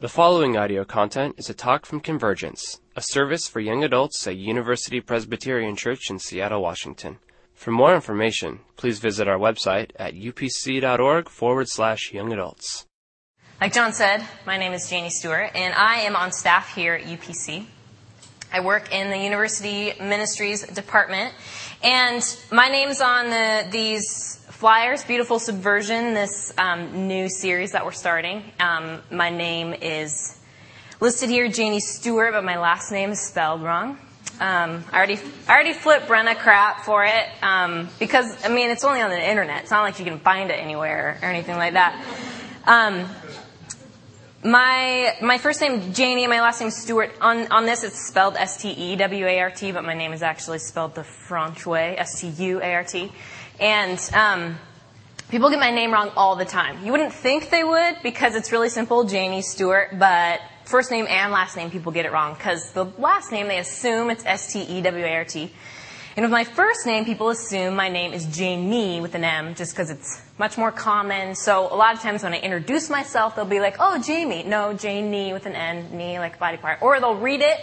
The following audio content is a talk from Convergence, a service for young adults at University Presbyterian Church in Seattle, Washington. For more information, please visit our website at upc.org forward slash young adults. Like John said, my name is Janie Stuart, and I am on staff here at UPC. I work in the University Ministries Department, and my name's on the, these flyers, Beautiful Subversion, this um, new series that we're starting. Um, my name is listed here, Janie Stuart, but my last name is spelled wrong. Um, I already, I already flipped Brenna crap for it um, because I mean it's only on the internet. It's not like you can find it anywhere or anything like that. Um, my my first name Janie, my last name Stuart. On on this, it's spelled S T E W A R T, but my name is actually spelled the French way, S T U A R T. And um, people get my name wrong all the time. You wouldn't think they would because it's really simple, Janie Stuart, but first name and last name people get it wrong because the last name they assume it's S-T-E-W-A-R-T. And with my first name, people assume my name is Janie with an M just because it's much more common. So a lot of times when I introduce myself, they'll be like, oh, Jamie. No, Janie with an N, knee like a body part. Or they'll read it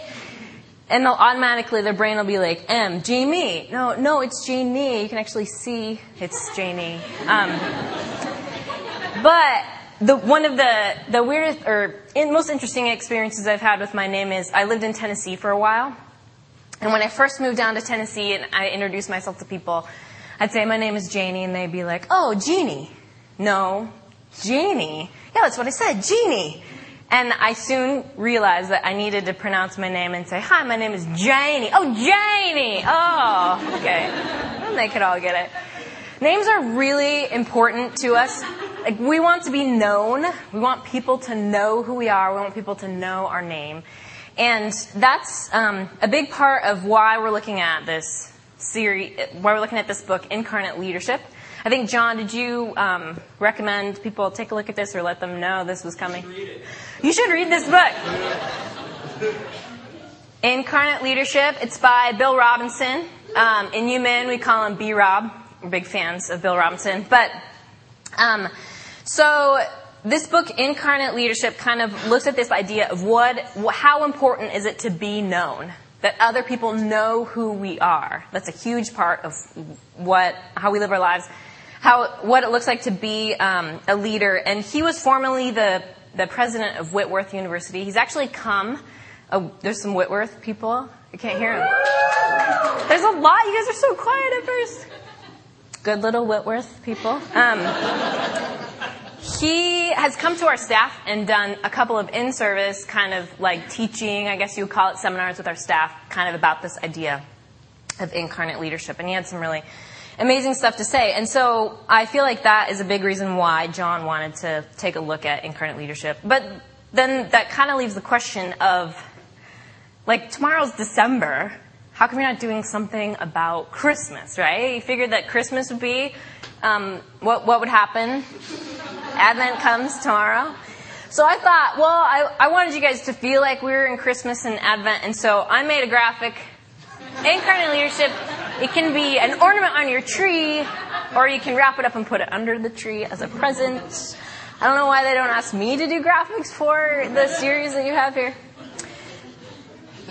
and they'll automatically, their brain will be like, M, Jamie. No, no, it's Janie. You can actually see it's Janie. Um, but the, one of the, the weirdest or in, most interesting experiences I've had with my name is I lived in Tennessee for a while. And when I first moved down to Tennessee and I introduced myself to people, I'd say, my name is Janie, and they'd be like, oh, Jeannie. No, Janie. Yeah, that's what I said, Jeannie. And I soon realized that I needed to pronounce my name and say, hi, my name is Janie. Oh, Janie! Oh, okay. And they could all get it. Names are really important to us. Like, we want to be known. We want people to know who we are. We want people to know our name. And that's um, a big part of why we're looking at this series, why we're looking at this book, Incarnate Leadership. I think, John, did you um, recommend people take a look at this or let them know this was coming? You should read this book. Incarnate Leadership. It's by Bill Robinson. Um, in UMin, we call him B Rob. We're big fans of Bill Robinson. But um, so this book, Incarnate Leadership, kind of looks at this idea of what, how important is it to be known that other people know who we are. That's a huge part of what how we live our lives how what it looks like to be um, a leader. And he was formerly the the president of Whitworth University. He's actually come. Oh, there's some Whitworth people. I can't hear him. There's a lot. You guys are so quiet at first. Good little Whitworth people. Um, he has come to our staff and done a couple of in-service kind of like teaching, I guess you would call it seminars with our staff, kind of about this idea of incarnate leadership. And he had some really amazing stuff to say. And so I feel like that is a big reason why John wanted to take a look at incarnate leadership. But then that kind of leaves the question of, like, tomorrow's December. How come you're not doing something about Christmas, right? You figured that Christmas would be, um, what, what would happen? Advent comes tomorrow. So I thought, well, I, I wanted you guys to feel like we were in Christmas and Advent, and so I made a graphic. Incarnate leadership it can be an ornament on your tree, or you can wrap it up and put it under the tree as a present. I don't know why they don't ask me to do graphics for the series that you have here.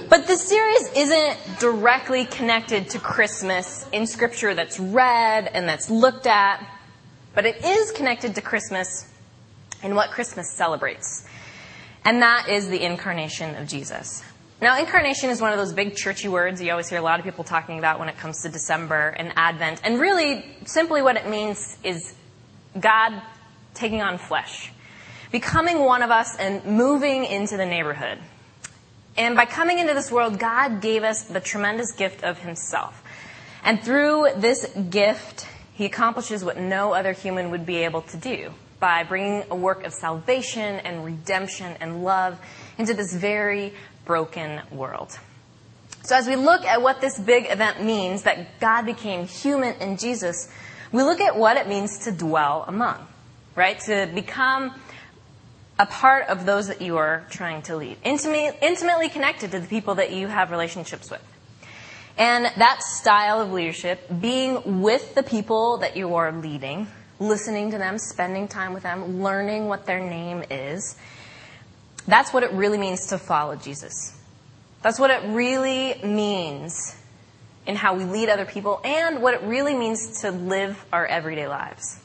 But the series isn't directly connected to Christmas in scripture that's read and that's looked at, but it is connected to Christmas and what Christmas celebrates. And that is the incarnation of Jesus. Now, incarnation is one of those big churchy words you always hear a lot of people talking about when it comes to December and Advent. And really, simply what it means is God taking on flesh, becoming one of us and moving into the neighborhood. And by coming into this world, God gave us the tremendous gift of Himself. And through this gift, He accomplishes what no other human would be able to do by bringing a work of salvation and redemption and love into this very broken world. So as we look at what this big event means, that God became human in Jesus, we look at what it means to dwell among, right? To become a part of those that you are trying to lead. Intimately, connected to the people that you have relationships with. And that style of leadership, being with the people that you are leading, listening to them, spending time with them, learning what their name is, That's what it really means to follow Jesus. That's what it really means in how we lead other people and what it really means to live our everyday lives.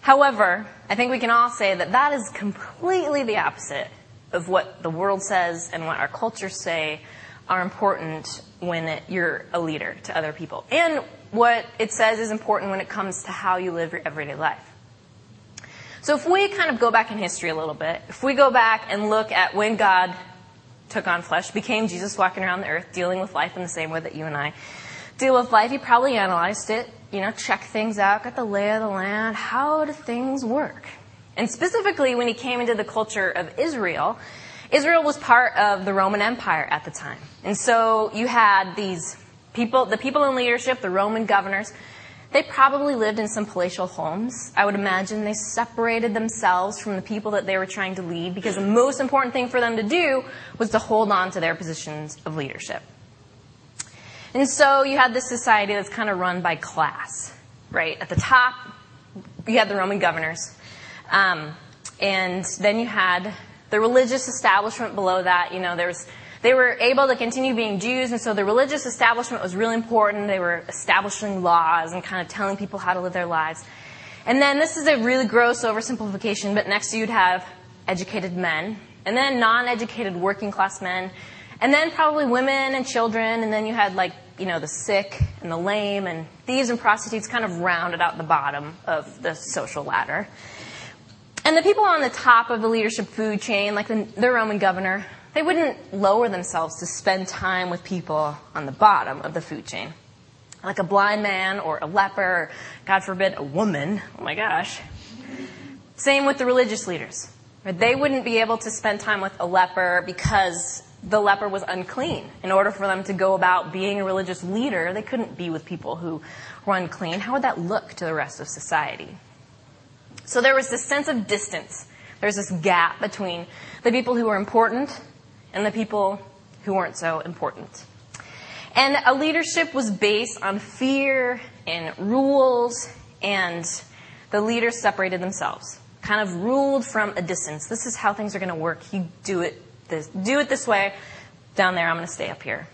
However, I think we can all say that that is completely the opposite of what the world says and what our cultures say are important when it, you're a leader to other people. And what it says is important when it comes to how you live your everyday life. So if we kind of go back in history a little bit, if we go back and look at when God took on flesh, became Jesus walking around the earth, dealing with life in the same way that you and I deal with life, he probably analyzed it, you know, checked things out, got the lay of the land. How do things work? And specifically when he came into the culture of Israel, Israel was part of the Roman Empire at the time. And so you had these people, the people in leadership, the Roman governors, they probably lived in some palatial homes. I would imagine they separated themselves from the people that they were trying to lead because the most important thing for them to do was to hold on to their positions of leadership. And so you had this society that's kind of run by class, right? At the top, you had the Roman governors. Um, and then you had the religious establishment below that. You know, there was they were able to continue being Jews, and so the religious establishment was really important. They were establishing laws and kind of telling people how to live their lives. And then this is a really gross oversimplification, but next you'd have educated men, and then non-educated working class men, and then probably women and children, and then you had like, you know, the sick and the lame, and thieves and prostitutes kind of rounded out the bottom of the social ladder. And the people on the top of the leadership food chain, like the, the Roman governor, they wouldn't lower themselves to spend time with people on the bottom of the food chain. Like a blind man or a leper, or, God forbid, a woman. Oh my gosh. Same with the religious leaders. They wouldn't be able to spend time with a leper because the leper was unclean. In order for them to go about being a religious leader, they couldn't be with people who were unclean. How would that look to the rest of society? So there was this sense of distance. There's this gap between the people who were important and the people who weren't so important. And a leadership was based on fear and rules, and the leaders separated themselves, kind of ruled from a distance. This is how things are going to work. You do it this, do it this way. Down there, I'm going to stay up here.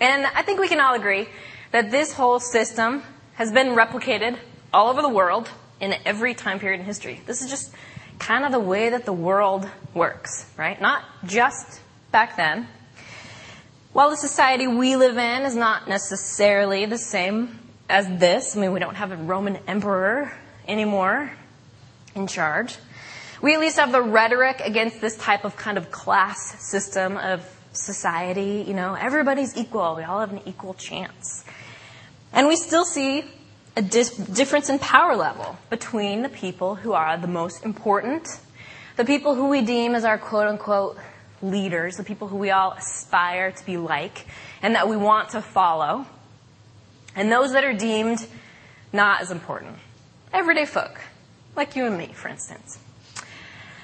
And I think we can all agree that this whole system has been replicated all over the world in every time period in history. This is just kind of the way that the world works, right? Not just back then. While the society we live in is not necessarily the same as this, I mean, we don't have a Roman emperor anymore in charge. We at least have the rhetoric against this type of kind of class system of society. You know, everybody's equal. We all have an equal chance. And we still see a difference in power level between the people who are the most important, the people who we deem as our quote unquote leaders, the people who we all aspire to be like and that we want to follow, and those that are deemed not as important. Everyday folk, like you and me, for instance.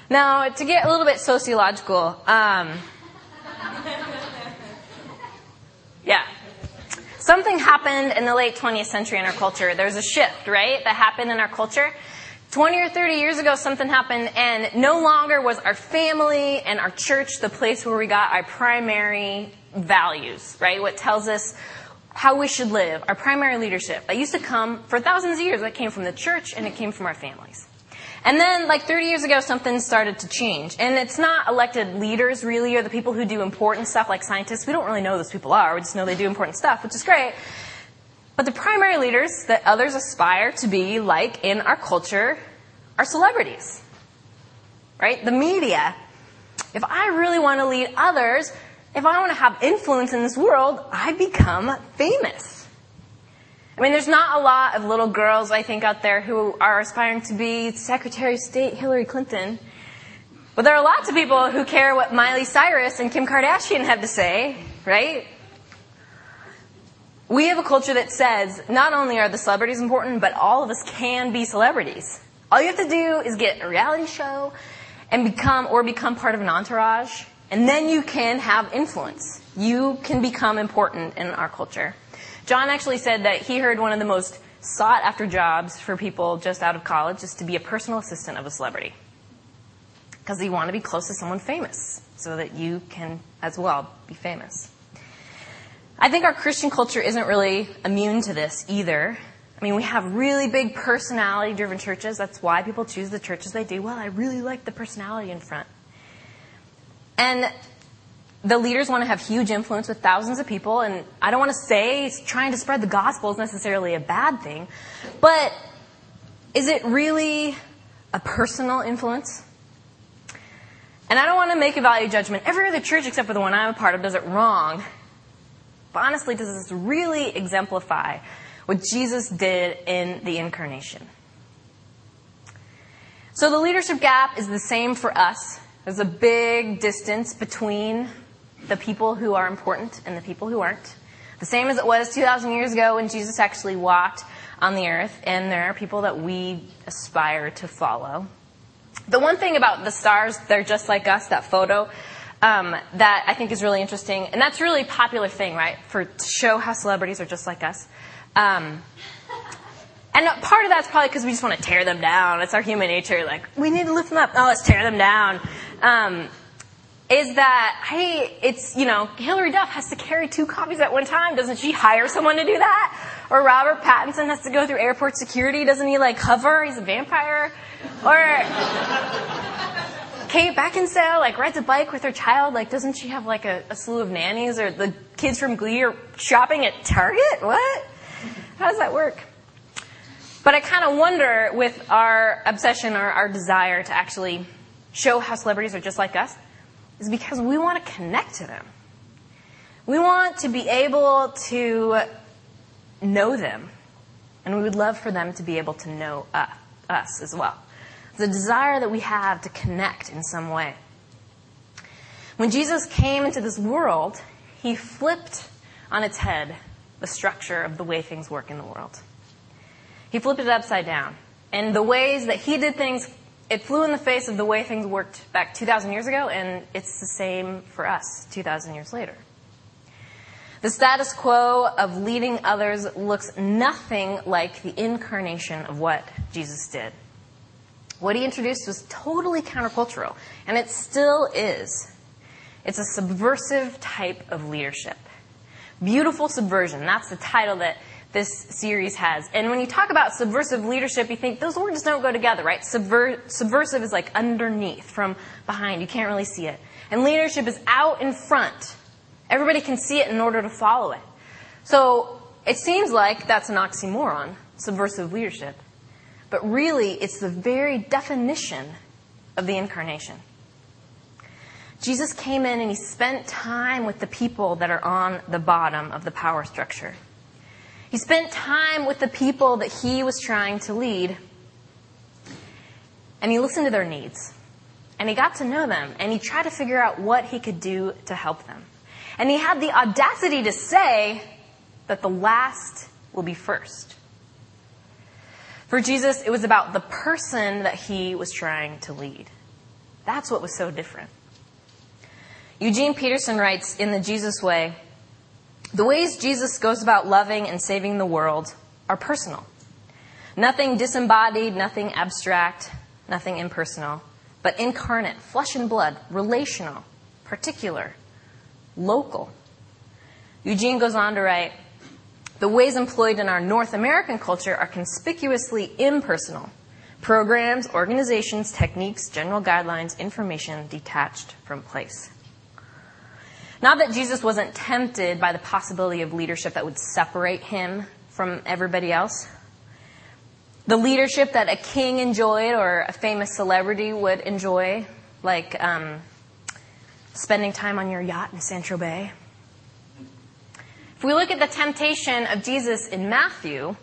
Now, to get a little bit sociological, um, yeah, something happened in the late 20th century in our culture. There's a shift, right, that happened in our culture. 20 or 30 years ago, something happened, and no longer was our family and our church the place where we got our primary values, right? What tells us how we should live, our primary leadership. That used to come for thousands of years. That came from the church and it came from our families. And then, like 30 years ago, something started to change. And it's not elected leaders, really, or the people who do important stuff like scientists. We don't really know who those people are. We just know they do important stuff, which is great. But the primary leaders that others aspire to be like in our culture are celebrities. Right? The media. If I really want to lead others, if I want to have influence in this world, I become famous. I mean, there's not a lot of little girls, I think, out there who are aspiring to be Secretary of State Hillary Clinton. But there are lots of people who care what Miley Cyrus and Kim Kardashian have to say, right? We have a culture that says not only are the celebrities important, but all of us can be celebrities. All you have to do is get a reality show and become, or become part of an entourage, and then you can have influence. You can become important in our culture. John actually said that he heard one of the most sought after jobs for people just out of college is to be a personal assistant of a celebrity. because you want to be close to someone famous so that you can as well be famous. I think our Christian culture isn't really immune to this either. I mean, we have really big personality driven churches. That's why people choose the churches they do. Well, I really like the personality in front. And the leaders want to have huge influence with thousands of people. And I don't want to say trying to spread the gospel is necessarily a bad thing. But is it really a personal influence? And I don't want to make a value judgment. Every other church except for the one I'm a part of does it wrong. But honestly, does this really exemplify what Jesus did in the incarnation? So the leadership gap is the same for us. There's a big distance between the people who are important and the people who aren't. The same as it was 2,000 years ago when Jesus actually walked on the earth, and there are people that we aspire to follow. The one thing about the stars, they're just like us, that photo, um, that I think is really interesting, and that's really popular thing, right? For to show how celebrities are just like us. Um, and part of that's probably because we just want to tear them down. It's our human nature. Like we need to lift them up. Oh, let's tear them down. Um, is that hey, it's you know Hilary Duff has to carry two copies at one time. Doesn't she hire someone to do that? Or Robert Pattinson has to go through airport security. Doesn't he like hover? He's a vampire. Or Kate Beckinsale like rides a bike with her child. Like doesn't she have like a, a slew of nannies? Or the kids from Glee are shopping at Target? What? How does that work? But I kind of wonder with our obsession or our desire to actually show how celebrities are just like us is because we want to connect to them. We want to be able to know them, and we would love for them to be able to know uh, us as well. The desire that we have to connect in some way. When Jesus came into this world, he flipped on its head the structure of the way things work in the world. He flipped it upside down. And the ways that he did things it flew in the face of the way things worked back 2,000 years ago, and it's the same for us 2,000 years later. The status quo of leading others looks nothing like the incarnation of what Jesus did. What he introduced was totally countercultural, and it still is. It's a subversive type of leadership. Beautiful subversion, that's the title that this series has. And when you talk about subversive leadership, you think those words don't go together, right? Subver- subversive is like underneath, from behind. You can't really see it. And leadership is out in front. Everybody can see it in order to follow it. So it seems like that's an oxymoron, subversive leadership. But really, it's the very definition of the incarnation. Jesus came in and he spent time with the people that are on the bottom of the power structure. He spent time with the people that he was trying to lead. And he listened to their needs. And he got to know them. And he tried to figure out what he could do to help them. And he had the audacity to say that the last will be first. For Jesus, it was about the person that he was trying to lead. That's what was so different. Eugene Peterson writes in The Jesus Way the ways Jesus goes about loving and saving the world are personal. Nothing disembodied, nothing abstract, nothing impersonal, but incarnate, flesh and blood, relational, particular, local. Eugene goes on to write The ways employed in our North American culture are conspicuously impersonal. Programs, organizations, techniques, general guidelines, information detached from place. Not that Jesus wasn't tempted by the possibility of leadership that would separate him from everybody else. The leadership that a king enjoyed or a famous celebrity would enjoy, like um, spending time on your yacht in San Tropez. If we look at the temptation of Jesus in Matthew,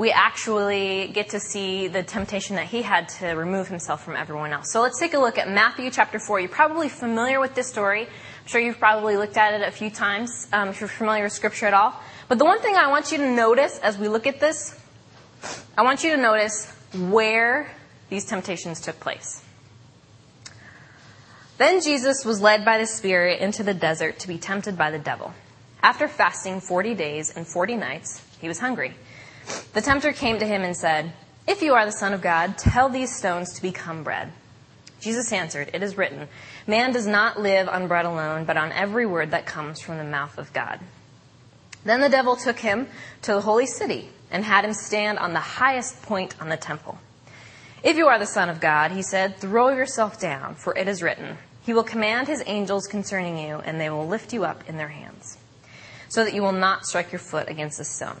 we actually get to see the temptation that he had to remove himself from everyone else. So let's take a look at Matthew chapter 4. You're probably familiar with this story I'm sure you've probably looked at it a few times um, if you're familiar with Scripture at all. But the one thing I want you to notice as we look at this, I want you to notice where these temptations took place. Then Jesus was led by the Spirit into the desert to be tempted by the devil. After fasting 40 days and 40 nights, he was hungry. The tempter came to him and said, If you are the Son of God, tell these stones to become bread. Jesus answered, It is written, Man does not live on bread alone, but on every word that comes from the mouth of God. Then the devil took him to the holy city and had him stand on the highest point on the temple. If you are the Son of God, he said, throw yourself down, for it is written, He will command His angels concerning you, and they will lift you up in their hands, so that you will not strike your foot against a stone.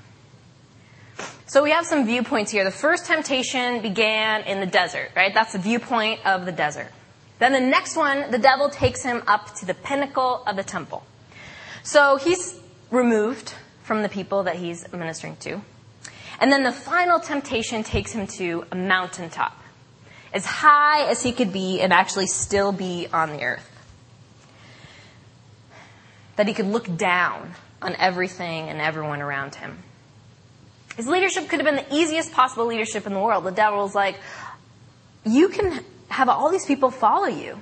So we have some viewpoints here. The first temptation began in the desert, right? That's the viewpoint of the desert. Then the next one, the devil takes him up to the pinnacle of the temple. So he's removed from the people that he's ministering to. And then the final temptation takes him to a mountaintop, as high as he could be and actually still be on the earth. That he could look down on everything and everyone around him. His leadership could have been the easiest possible leadership in the world. The devil was like, you can have all these people follow you.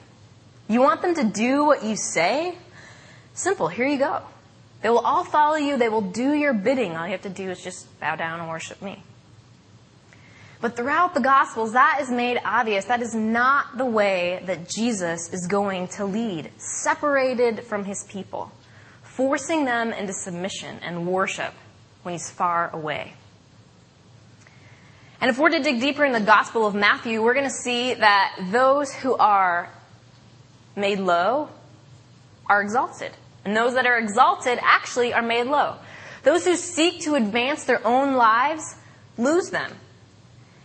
You want them to do what you say? Simple, here you go. They will all follow you. They will do your bidding. All you have to do is just bow down and worship me. But throughout the Gospels, that is made obvious. That is not the way that Jesus is going to lead, separated from his people, forcing them into submission and worship when he's far away. And if we're to dig deeper in the Gospel of Matthew, we're going to see that those who are made low are exalted. And those that are exalted actually are made low. Those who seek to advance their own lives lose them.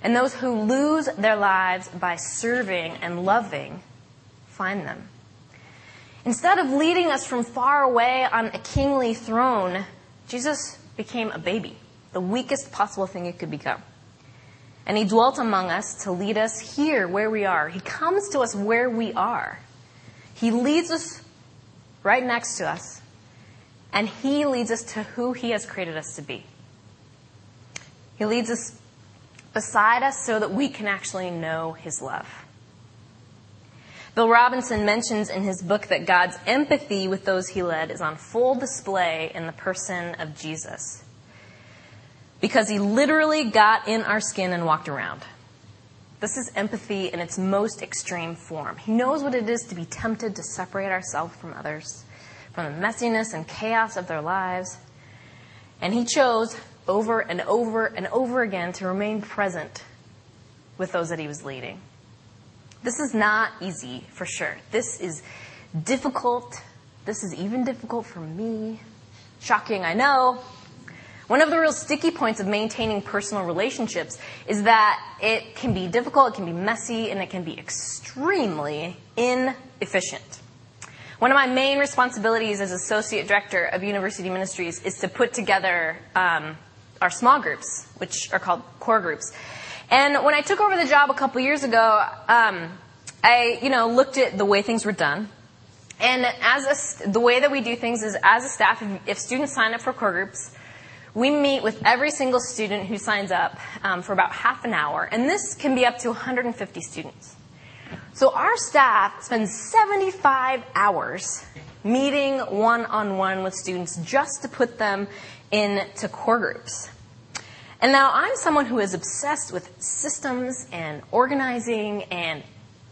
And those who lose their lives by serving and loving find them. Instead of leading us from far away on a kingly throne, Jesus became a baby, the weakest possible thing he could become. And he dwelt among us to lead us here where we are. He comes to us where we are. He leads us right next to us, and He leads us to who He has created us to be. He leads us beside us so that we can actually know His love. Bill Robinson mentions in his book that God's empathy with those he led is on full display in the person of Jesus. Because he literally got in our skin and walked around. This is empathy in its most extreme form. He knows what it is to be tempted to separate ourselves from others, from the messiness and chaos of their lives. And he chose over and over and over again to remain present with those that he was leading. This is not easy, for sure. This is difficult. This is even difficult for me. Shocking, I know. One of the real sticky points of maintaining personal relationships is that it can be difficult, it can be messy, and it can be extremely inefficient. One of my main responsibilities as associate director of university ministries is to put together um, our small groups, which are called core groups. And when I took over the job a couple years ago, um, I, you know, looked at the way things were done. And as a, the way that we do things is, as a staff, if, if students sign up for core groups, we meet with every single student who signs up um, for about half an hour, and this can be up to 150 students. So our staff spends 75 hours meeting one on one with students just to put them into core groups. And now I'm someone who is obsessed with systems and organizing and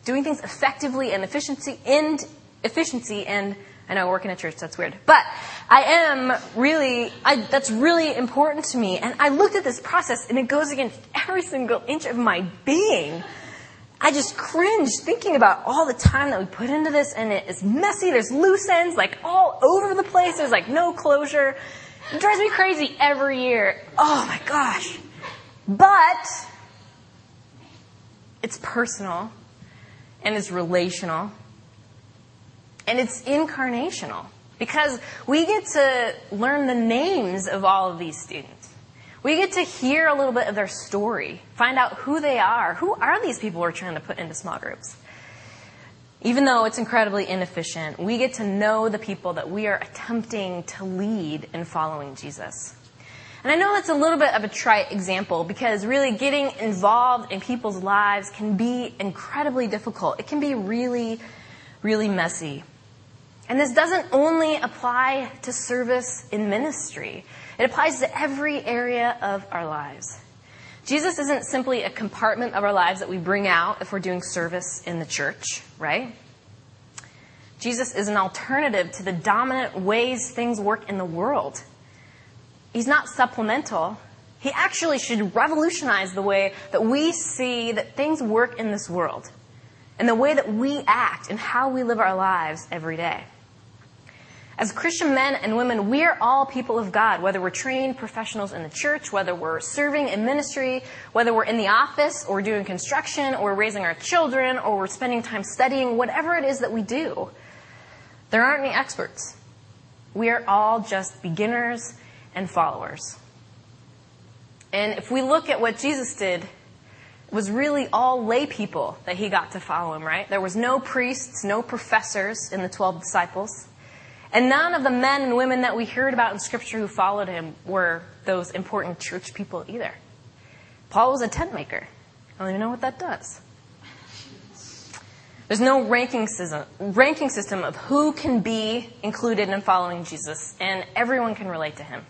doing things effectively and efficiency and efficiency and I know I work in a church, that's weird. But I am really, I, that's really important to me. And I looked at this process and it goes against every single inch of my being. I just cringe thinking about all the time that we put into this and it is messy. There's loose ends like all over the place. There's like no closure. It drives me crazy every year. Oh my gosh. But it's personal and it's relational and it's incarnational because we get to learn the names of all of these students. We get to hear a little bit of their story, find out who they are. Who are these people we're trying to put into small groups? Even though it's incredibly inefficient, we get to know the people that we are attempting to lead in following Jesus. And I know that's a little bit of a trite example because really getting involved in people's lives can be incredibly difficult. It can be really, really messy. And this doesn't only apply to service in ministry. It applies to every area of our lives. Jesus isn't simply a compartment of our lives that we bring out if we're doing service in the church, right? Jesus is an alternative to the dominant ways things work in the world. He's not supplemental. He actually should revolutionize the way that we see that things work in this world and the way that we act and how we live our lives every day. As Christian men and women, we are all people of God, whether we're trained professionals in the church, whether we're serving in ministry, whether we're in the office or doing construction or raising our children or we're spending time studying, whatever it is that we do. There aren't any experts. We are all just beginners and followers. And if we look at what Jesus did, it was really all lay people that he got to follow him, right? There was no priests, no professors in the 12 disciples. And none of the men and women that we heard about in scripture who followed him were those important church people either. Paul was a tent maker. I don't even know what that does. There's no ranking system, ranking system of who can be included in following Jesus, and everyone can relate to him.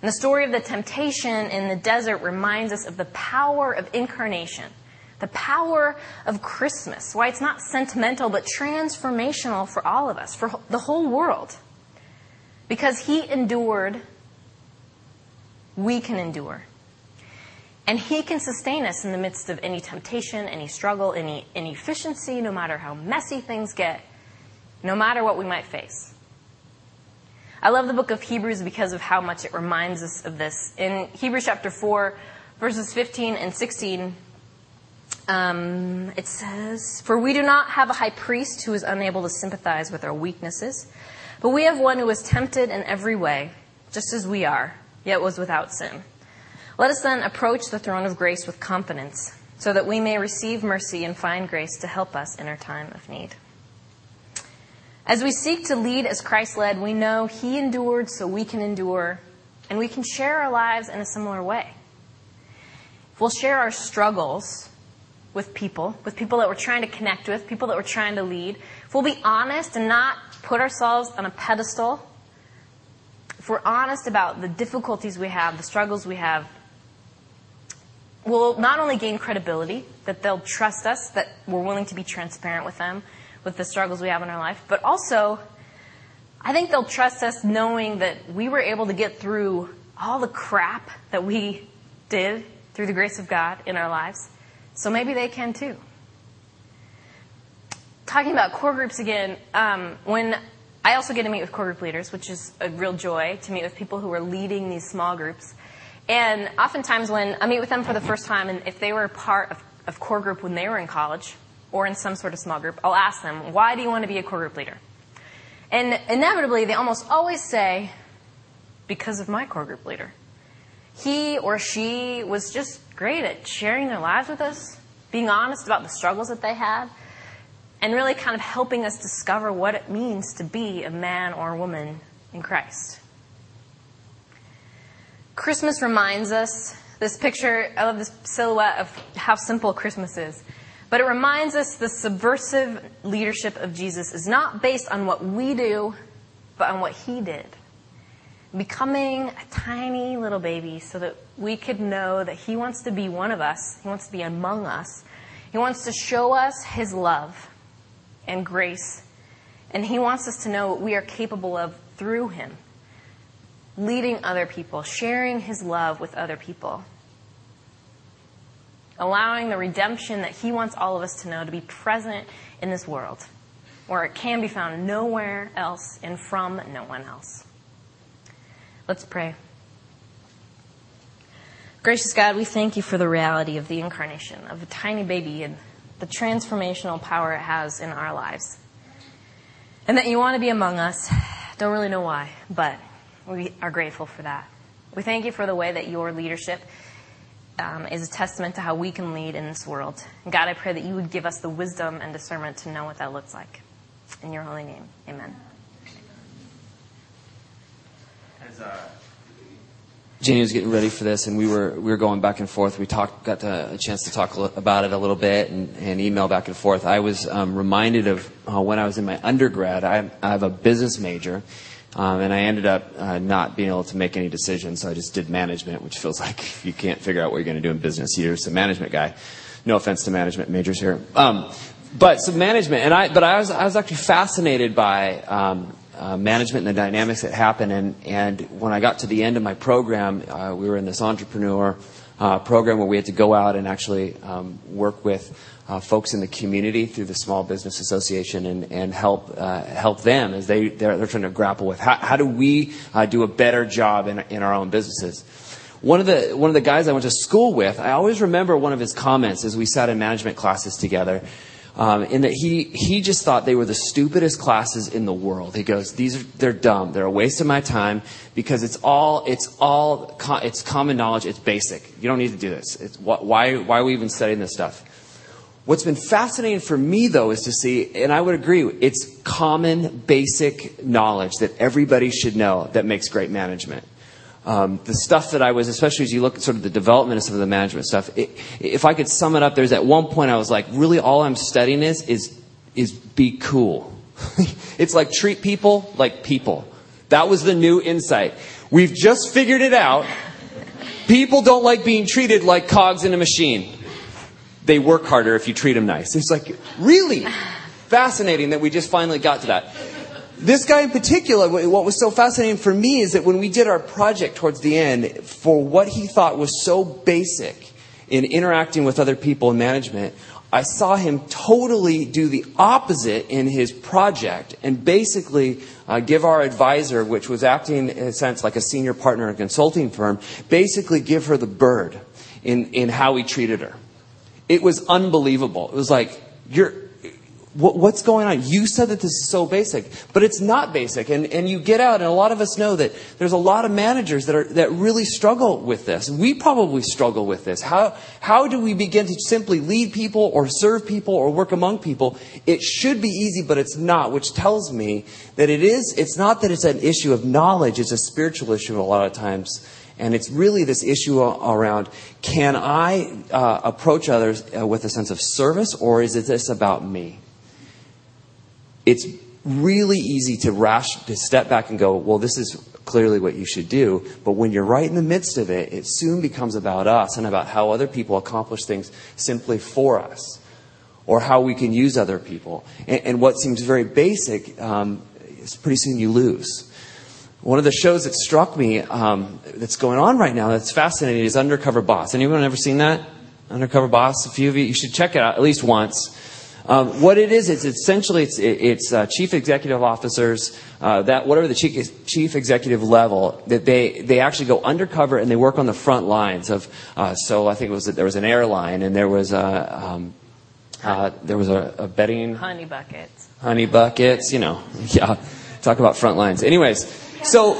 And the story of the temptation in the desert reminds us of the power of incarnation, the power of Christmas, why it's not sentimental but transformational for all of us, for the whole world. Because he endured, we can endure. And he can sustain us in the midst of any temptation, any struggle, any inefficiency, no matter how messy things get, no matter what we might face. I love the book of Hebrews because of how much it reminds us of this. In Hebrews chapter 4, verses 15 and 16, um, it says, For we do not have a high priest who is unable to sympathize with our weaknesses, but we have one who was tempted in every way, just as we are, yet was without sin. Let us then approach the throne of grace with confidence, so that we may receive mercy and find grace to help us in our time of need. As we seek to lead as Christ led, we know He endured so we can endure, and we can share our lives in a similar way. If we'll share our struggles with people, with people that we're trying to connect with, people that we're trying to lead, if we'll be honest and not put ourselves on a pedestal, if we're honest about the difficulties we have, the struggles we have, we'll not only gain credibility, that they'll trust us, that we're willing to be transparent with them, with the struggles we have in our life, but also, I think they'll trust us knowing that we were able to get through all the crap that we did through the grace of God in our lives. So maybe they can too. Talking about core groups again, um, when I also get to meet with core group leaders, which is a real joy to meet with people who are leading these small groups. And oftentimes when I meet with them for the first time, and if they were part of, of core group when they were in college, or in some sort of small group, I'll ask them, why do you want to be a core group leader? And inevitably, they almost always say, because of my core group leader. He or she was just great at sharing their lives with us, being honest about the struggles that they had, and really kind of helping us discover what it means to be a man or a woman in Christ. Christmas reminds us this picture, I love this silhouette of how simple Christmas is. But it reminds us the subversive leadership of Jesus is not based on what we do, but on what he did. Becoming a tiny little baby so that we could know that he wants to be one of us, he wants to be among us. He wants to show us his love and grace, and he wants us to know what we are capable of through him. Leading other people, sharing his love with other people allowing the redemption that He wants all of us to know to be present in this world, where it can be found nowhere else and from no one else. Let's pray. Gracious God, we thank you for the reality of the incarnation of a tiny baby and the transformational power it has in our lives. And that you want to be among us. Don't really know why, but we are grateful for that. We thank you for the way that your leadership um, is a testament to how we can lead in this world. God, I pray that you would give us the wisdom and discernment to know what that looks like. In your holy name, amen. As, uh, was getting ready for this, and we were we were going back and forth. We talked, got to, a chance to talk about it a little bit, and, and email back and forth. I was um, reminded of uh, when I was in my undergrad. I, I have a business major, um, and I ended up uh, not being able to make any decisions, so I just did management, which feels like you can't figure out what you're going to do in business. You're just a management guy. No offense to management majors here, um, but some management, and I but I was I was actually fascinated by um, uh, management and the dynamics that happen. And, and when I got to the end of my program, uh, we were in this entrepreneur uh, program where we had to go out and actually um, work with uh, folks in the community through the Small Business Association and, and help uh, help them as they they're, they're, trying to grapple with how, how do we do a better job in, in our own businesses. One of the one of the guys I went to school with, I always remember one of his comments as we sat in management classes together um, in that he he just thought they were the stupidest classes in the world. He goes, "These are they're dumb. They're a waste of my time because it's all it's all it's common knowledge. It's basic. You don't need to do this. It's, why why are we even studying this stuff?" What's been fascinating for me though is to see, and I would agree, it's common basic knowledge that everybody should know that makes great management um, the stuff that I was, especially as you look at sort of the development of some of the management stuff, it, if I could sum it up, there's at one point I was like, really all I'm studying is, is, is be cool. it's like treat people like people. That was the new insight. We've just figured it out. People don't like being treated like cogs in a machine. They work harder if you treat them nice. It's like, really fascinating that we just finally got to that this guy in particular, what was so fascinating for me is that when we did our project towards the end, for what he thought was so basic in interacting with other people in management, I saw him totally do the opposite in his project and basically uh, give our advisor, which was acting in a sense like a senior partner in a consulting firm, basically give her the bird in, in how he treated her. It was unbelievable. It was like, you're, what's going on? You said that this is so basic, but it's not basic. And, and you get out, and a lot of us know that there's a lot of managers that, are, that really struggle with this. We probably struggle with this. How, how do we begin to simply lead people or serve people or work among people? It should be easy, but it's not, which tells me that it is, it's not that it's an issue of knowledge, it's a spiritual issue a lot of times. And it's really this issue around can I uh, approach others uh, with a sense of service, or is this about me? It's really easy to rash to step back and go, well, this is clearly what you should do. But when you're right in the midst of it, it soon becomes about us and about how other people accomplish things simply for us, or how we can use other people. And, and what seems very basic um, is pretty soon you lose. One of the shows that struck me um, that's going on right now that's fascinating is Undercover Boss. Anyone ever seen that? Undercover Boss? A few of you, you should check it out at least once. Um, what it is, it's essentially it's, it's uh, chief executive officers, uh, that whatever the chief, chief executive level, that they they actually go undercover and they work on the front lines of. Uh, so I think it was there was an airline and there was a. Um, uh, there was a, a betting honey buckets. Honey buckets, you know, yeah. Talk about front lines. Anyways, so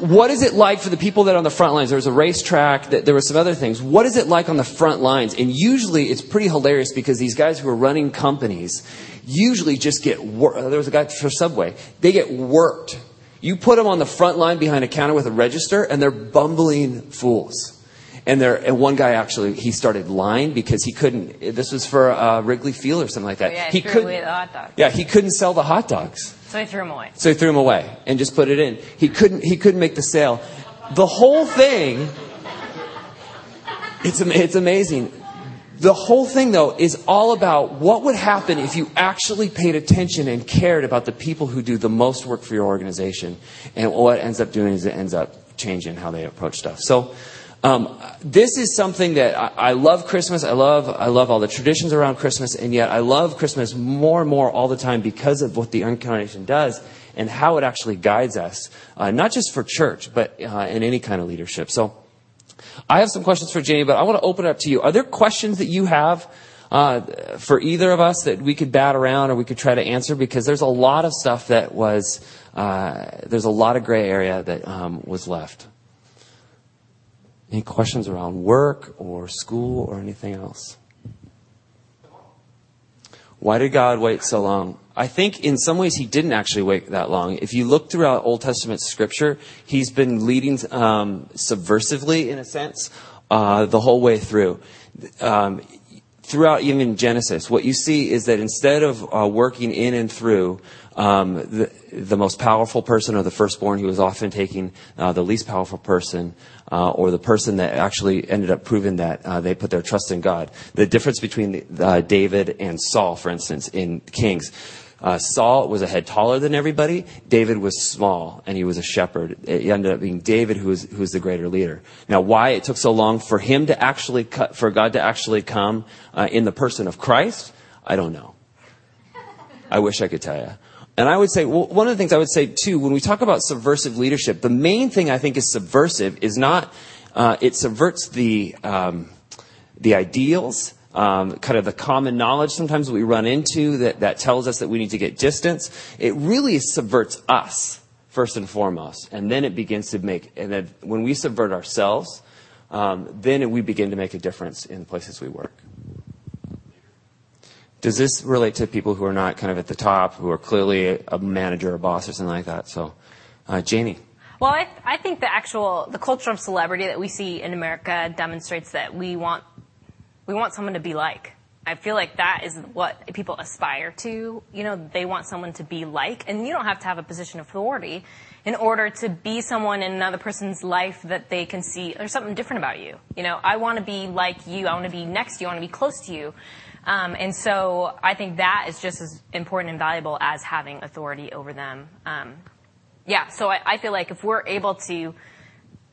what is it like for the people that are on the front lines? There was a racetrack, there were some other things. What is it like on the front lines? And usually it's pretty hilarious because these guys who are running companies usually just get worked. There was a guy for Subway. They get worked. You put them on the front line behind a counter with a register and they're bumbling fools. And there, and one guy actually, he started lying because he couldn't. This was for uh, Wrigley Field or something like that. Oh, yeah, he couldn't. sell the hot dogs. Yeah, he couldn't sell the hot dogs. So he threw them away. So he threw them away and just put it in. He couldn't, he couldn't make the sale. The whole thing, it's, it's amazing. The whole thing, though, is all about what would happen if you actually paid attention and cared about the people who do the most work for your organization. And what ends up doing is it ends up changing how they approach stuff. So, um, this is something that I, I, love Christmas. I love, I love all the traditions around Christmas, and yet I love Christmas more and more all the time because of what the incarnation does and how it actually guides us, uh, not just for church, but uh, in any kind of leadership. So, I have some questions for Jamie, but I want to open it up to you. Are there questions that you have uh, for either of us that we could bat around or we could try to answer? Because there's a lot of stuff that was, uh, there's a lot of gray area that um, was left. Any questions around work or school or anything else? Why did God wait so long? I think in some ways he didn't actually wait that long. If you look throughout Old Testament scripture, he's been leading um, subversively, in a sense, uh, the whole way through. Um, throughout even Genesis, what you see is that instead of uh, working in and through um, the, the, most powerful person or the firstborn, he was often taking uh, the least powerful person uh, or the person that actually ended up proving that uh, they put their trust in God. The difference between uh, David and Saul, for instance, in Kings. Uh, Saul was a head taller than everybody. David was small, and he was a shepherd. It ended up being David who was, who was the greater leader. Now, why it took so long for him to actually cut, for God to actually come uh, in the person of Christ, I don't know. I wish I could tell you. And I would say, well, one of the things I would say too, when we talk about subversive leadership, the main thing I think is subversive is not, uh, it subverts the, um, the ideals, um, kind of the common knowledge sometimes we run into that, that tells us that we need to get distance. It really subverts us first and foremost, and then it begins to make. And then when we subvert ourselves, um, then we begin to make a difference in the places we work. Does this relate to people who are not kind of at the top, who are clearly a manager or boss or something like that? So, uh, Janie. Well, I, I think the actual the culture of celebrity that we see in America demonstrates that we want we want someone to be like. I feel like that is what people aspire to. You know, they want someone to be like, and you don't have to have a position of authority in order to be someone in another person's life that they can see there's something different about you. You know, I want to be like you. I want to be next to you. I want to be close to you. Um, and so I think that is just as important and valuable as having authority over them. Um, yeah, so I, I, feel like if we're able to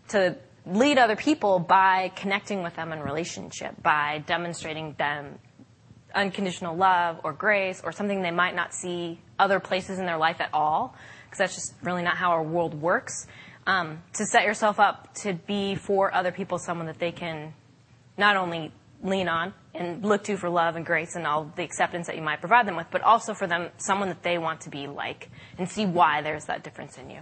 to lead other people by connecting with them in relationship, by demonstrating them unconditional love or grace or something they might not see other places in their life at all, because that's just really not how our world works. Um, to set yourself up to be for other people someone that they can not only lean on and look to for love and grace and all the acceptance that you might provide them with, but also for them someone that they want to be like and see why there's that difference in you.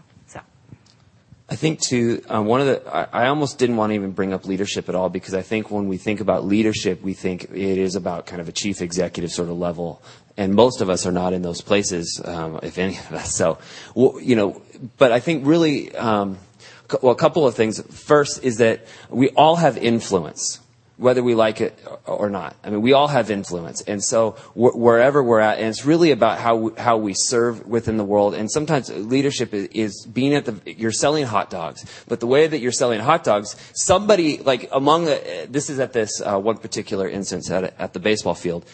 I think too, um, one of the, I, I, almost didn't want to even bring up leadership at all because I think when we think about leadership, we think it is about kind of a chief executive sort of level. And most of us are not in those places, um, if any of us. So, well, you know, but I think really, um, well, a couple of things. First is that we all have influence whether we like it or not. I mean, we all have influence. And so wh- wherever we're at, and it's really about how, we, how we serve within the world. And sometimes leadership is, is, being at the, you're selling hot dogs, but the way that you're selling hot dogs, somebody, like among the, this is at this uh, one particular instance at, at the baseball field.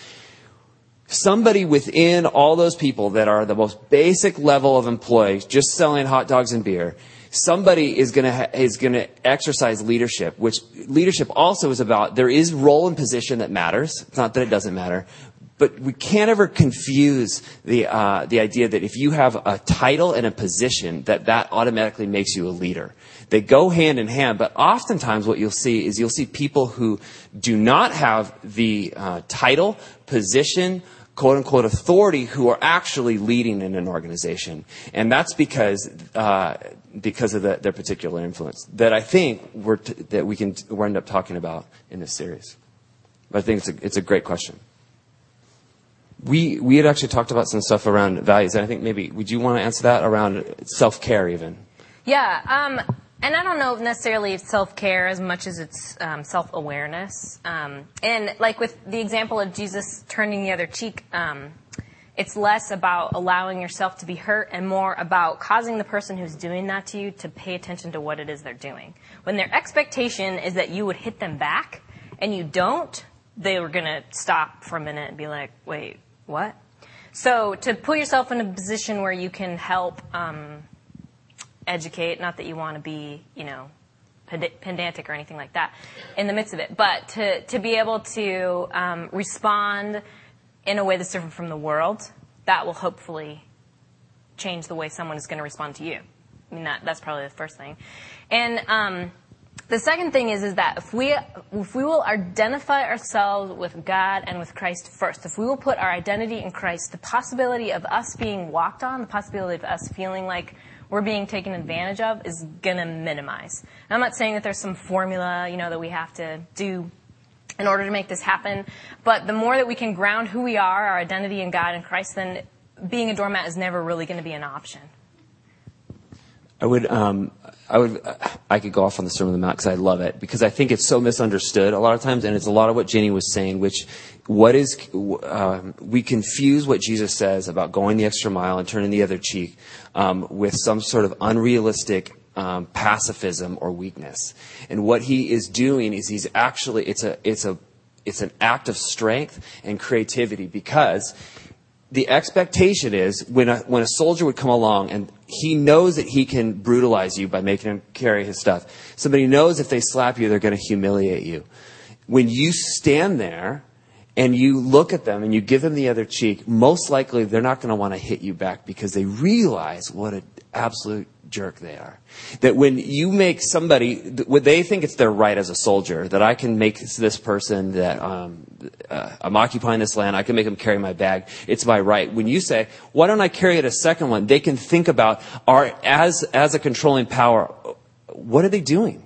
Somebody within all those people that are the most basic level of employees, just selling hot dogs and beer, somebody is going to is going to exercise leadership, which leadership also is about. There is role and position that matters. It's not that it doesn't matter, but we can't ever confuse the uh, the idea that if you have a title and a position, that that automatically makes you a leader. They go hand in hand, but oftentimes what you'll see is you'll see people who do not have the uh, title, position, quote unquote authority who are actually leading in an organization. And that's because uh, because of the, their particular influence that I think we're t- that we can we end up talking about in this series. But I think it's a, it's a great question. We we had actually talked about some stuff around values, and I think maybe would you want to answer that around self care even? Yeah, um, and I don't know necessarily self care as much as it's um, self awareness. Um, and like with the example of Jesus turning the other cheek, um, it's less about allowing yourself to be hurt and more about causing the person who's doing that to you to pay attention to what it is they're doing. When their expectation is that you would hit them back and you don't, they were to stop for a minute and be like, wait, what? So to put yourself in a position where you can help um, educate, not that you want to be, you know, pedantic or anything like that in the midst of it, but to, to be able to um, respond in a way that's different from the world, that will hopefully change the way someone is going to respond to you. I mean, that, that's probably the first thing. And um, the second thing is, is that if we, if we will identify ourselves with God and with Christ first, if we will put our identity in Christ, the possibility of us being walked on, the possibility of us feeling like we're being taken advantage of is going to minimize. And I'm not saying that there's some formula, you know, that we have to do in order to make this happen, but the more that we can ground who we are, our identity in God and Christ, then being a doormat is never really going to be an option. I would, um, I would, I could go off on the Sermon on the Mount because I love it because I think it's so misunderstood a lot of times, and it's a lot of what Jenny was saying, which what is um, we confuse what Jesus says about going the extra mile and turning the other cheek um, with some sort of unrealistic um, pacifism or weakness. And what he is doing is he's actually it's a it's a it's an act of strength and creativity because the expectation is when a, when a soldier would come along and he knows that he can brutalize you by making him carry his stuff. Somebody knows if they slap you, they're going to humiliate you. When you stand there and you look at them and you give them the other cheek, most likely they're not going to want to hit you back because they realize what an absolute jerk they are. That when you make somebody, when they think it's their right as a soldier, that I can make this person that um, uh, I'm occupying this land, I can make them carry my bag. It's my right. When you say, why don't I carry it a second one? They can think about, are as as a controlling power, what are they doing?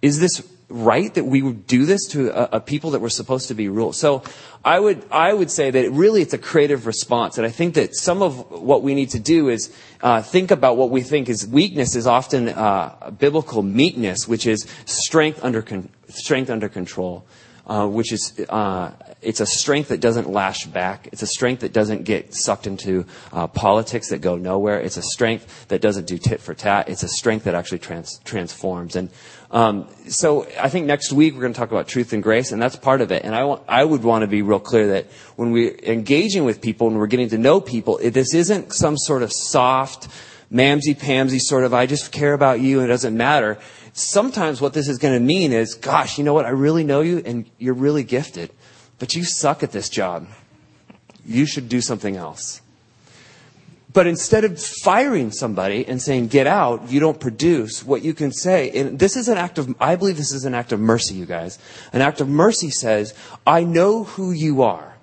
Is this right that we would do this to a, a, people that were supposed to be ruled. So I would, I would say that it really it's a creative response. And I think that some of what we need to do is uh, think about what we think is weakness is often uh, biblical meekness, which is strength under, con- strength under control. Uh, which is uh, it's a strength that doesn't lash back. It's a strength that doesn't get sucked into uh, politics that go nowhere. It's a strength that doesn't do tit for tat. It's a strength that actually trans- transforms. And um, so I think next week we're going to talk about truth and grace, and that's part of it. And I, want, I would want to be real clear that when we're engaging with people and we're getting to know people, this isn't some sort of soft, mamsy-pamsy sort of, I just care about you and it doesn't matter. Sometimes what this is going to mean is, gosh, you know what? I really know you and you're really gifted, but you suck at this job. You should do something else. But instead of firing somebody and saying, get out, you don't produce, what you can say, and this is an act of, I believe this is an act of mercy, you guys. An act of mercy says, I know who you are.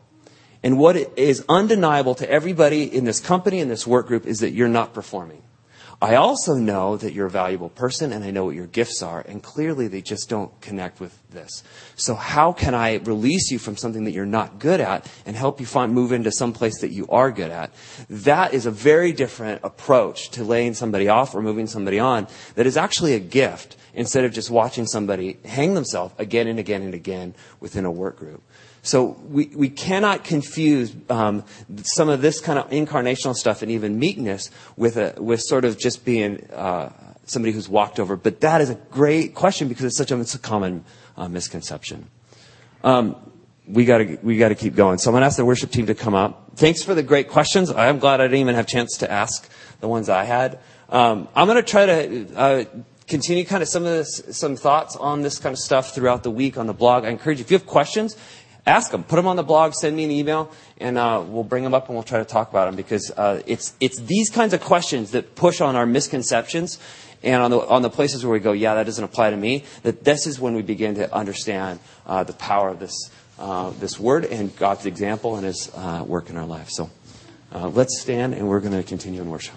And what is undeniable to everybody in this company, in this work group, is that you're not performing. I also know that you're a valuable person and I know what your gifts are, and clearly they just don't connect with this. So how can I release you from something that you're not good at and help you find, move into some place that you are good at? That is a very different approach to laying somebody off or moving somebody on that is actually a gift instead of just watching somebody hang themselves again and again and again within a work group. So we, we cannot confuse um, some of this kind of incarnational stuff and even meekness with, a, with sort of just being uh, somebody who's walked over. But that is a great question because it's such a, it's a common uh, misconception. Um, we got to we got to keep going. So I'm to ask the worship team to come up. Thanks for the great questions. I'm glad I didn't even have a chance to ask the ones I had. Um, I'm going to try to uh, continue kind of some of this, some thoughts on this kind of stuff throughout the week on the blog. I encourage you if you have questions, ask them. Put them on the blog. Send me an email, and uh, we'll bring them up and we'll try to talk about them because uh, it's it's these kinds of questions that push on our misconceptions and on the on the places where we go, yeah, that doesn't apply to me. That this is when we begin to understand uh, the power of this uh, this word and God's example and His uh, work in our life. So uh, let's stand and we're going to continue in worship.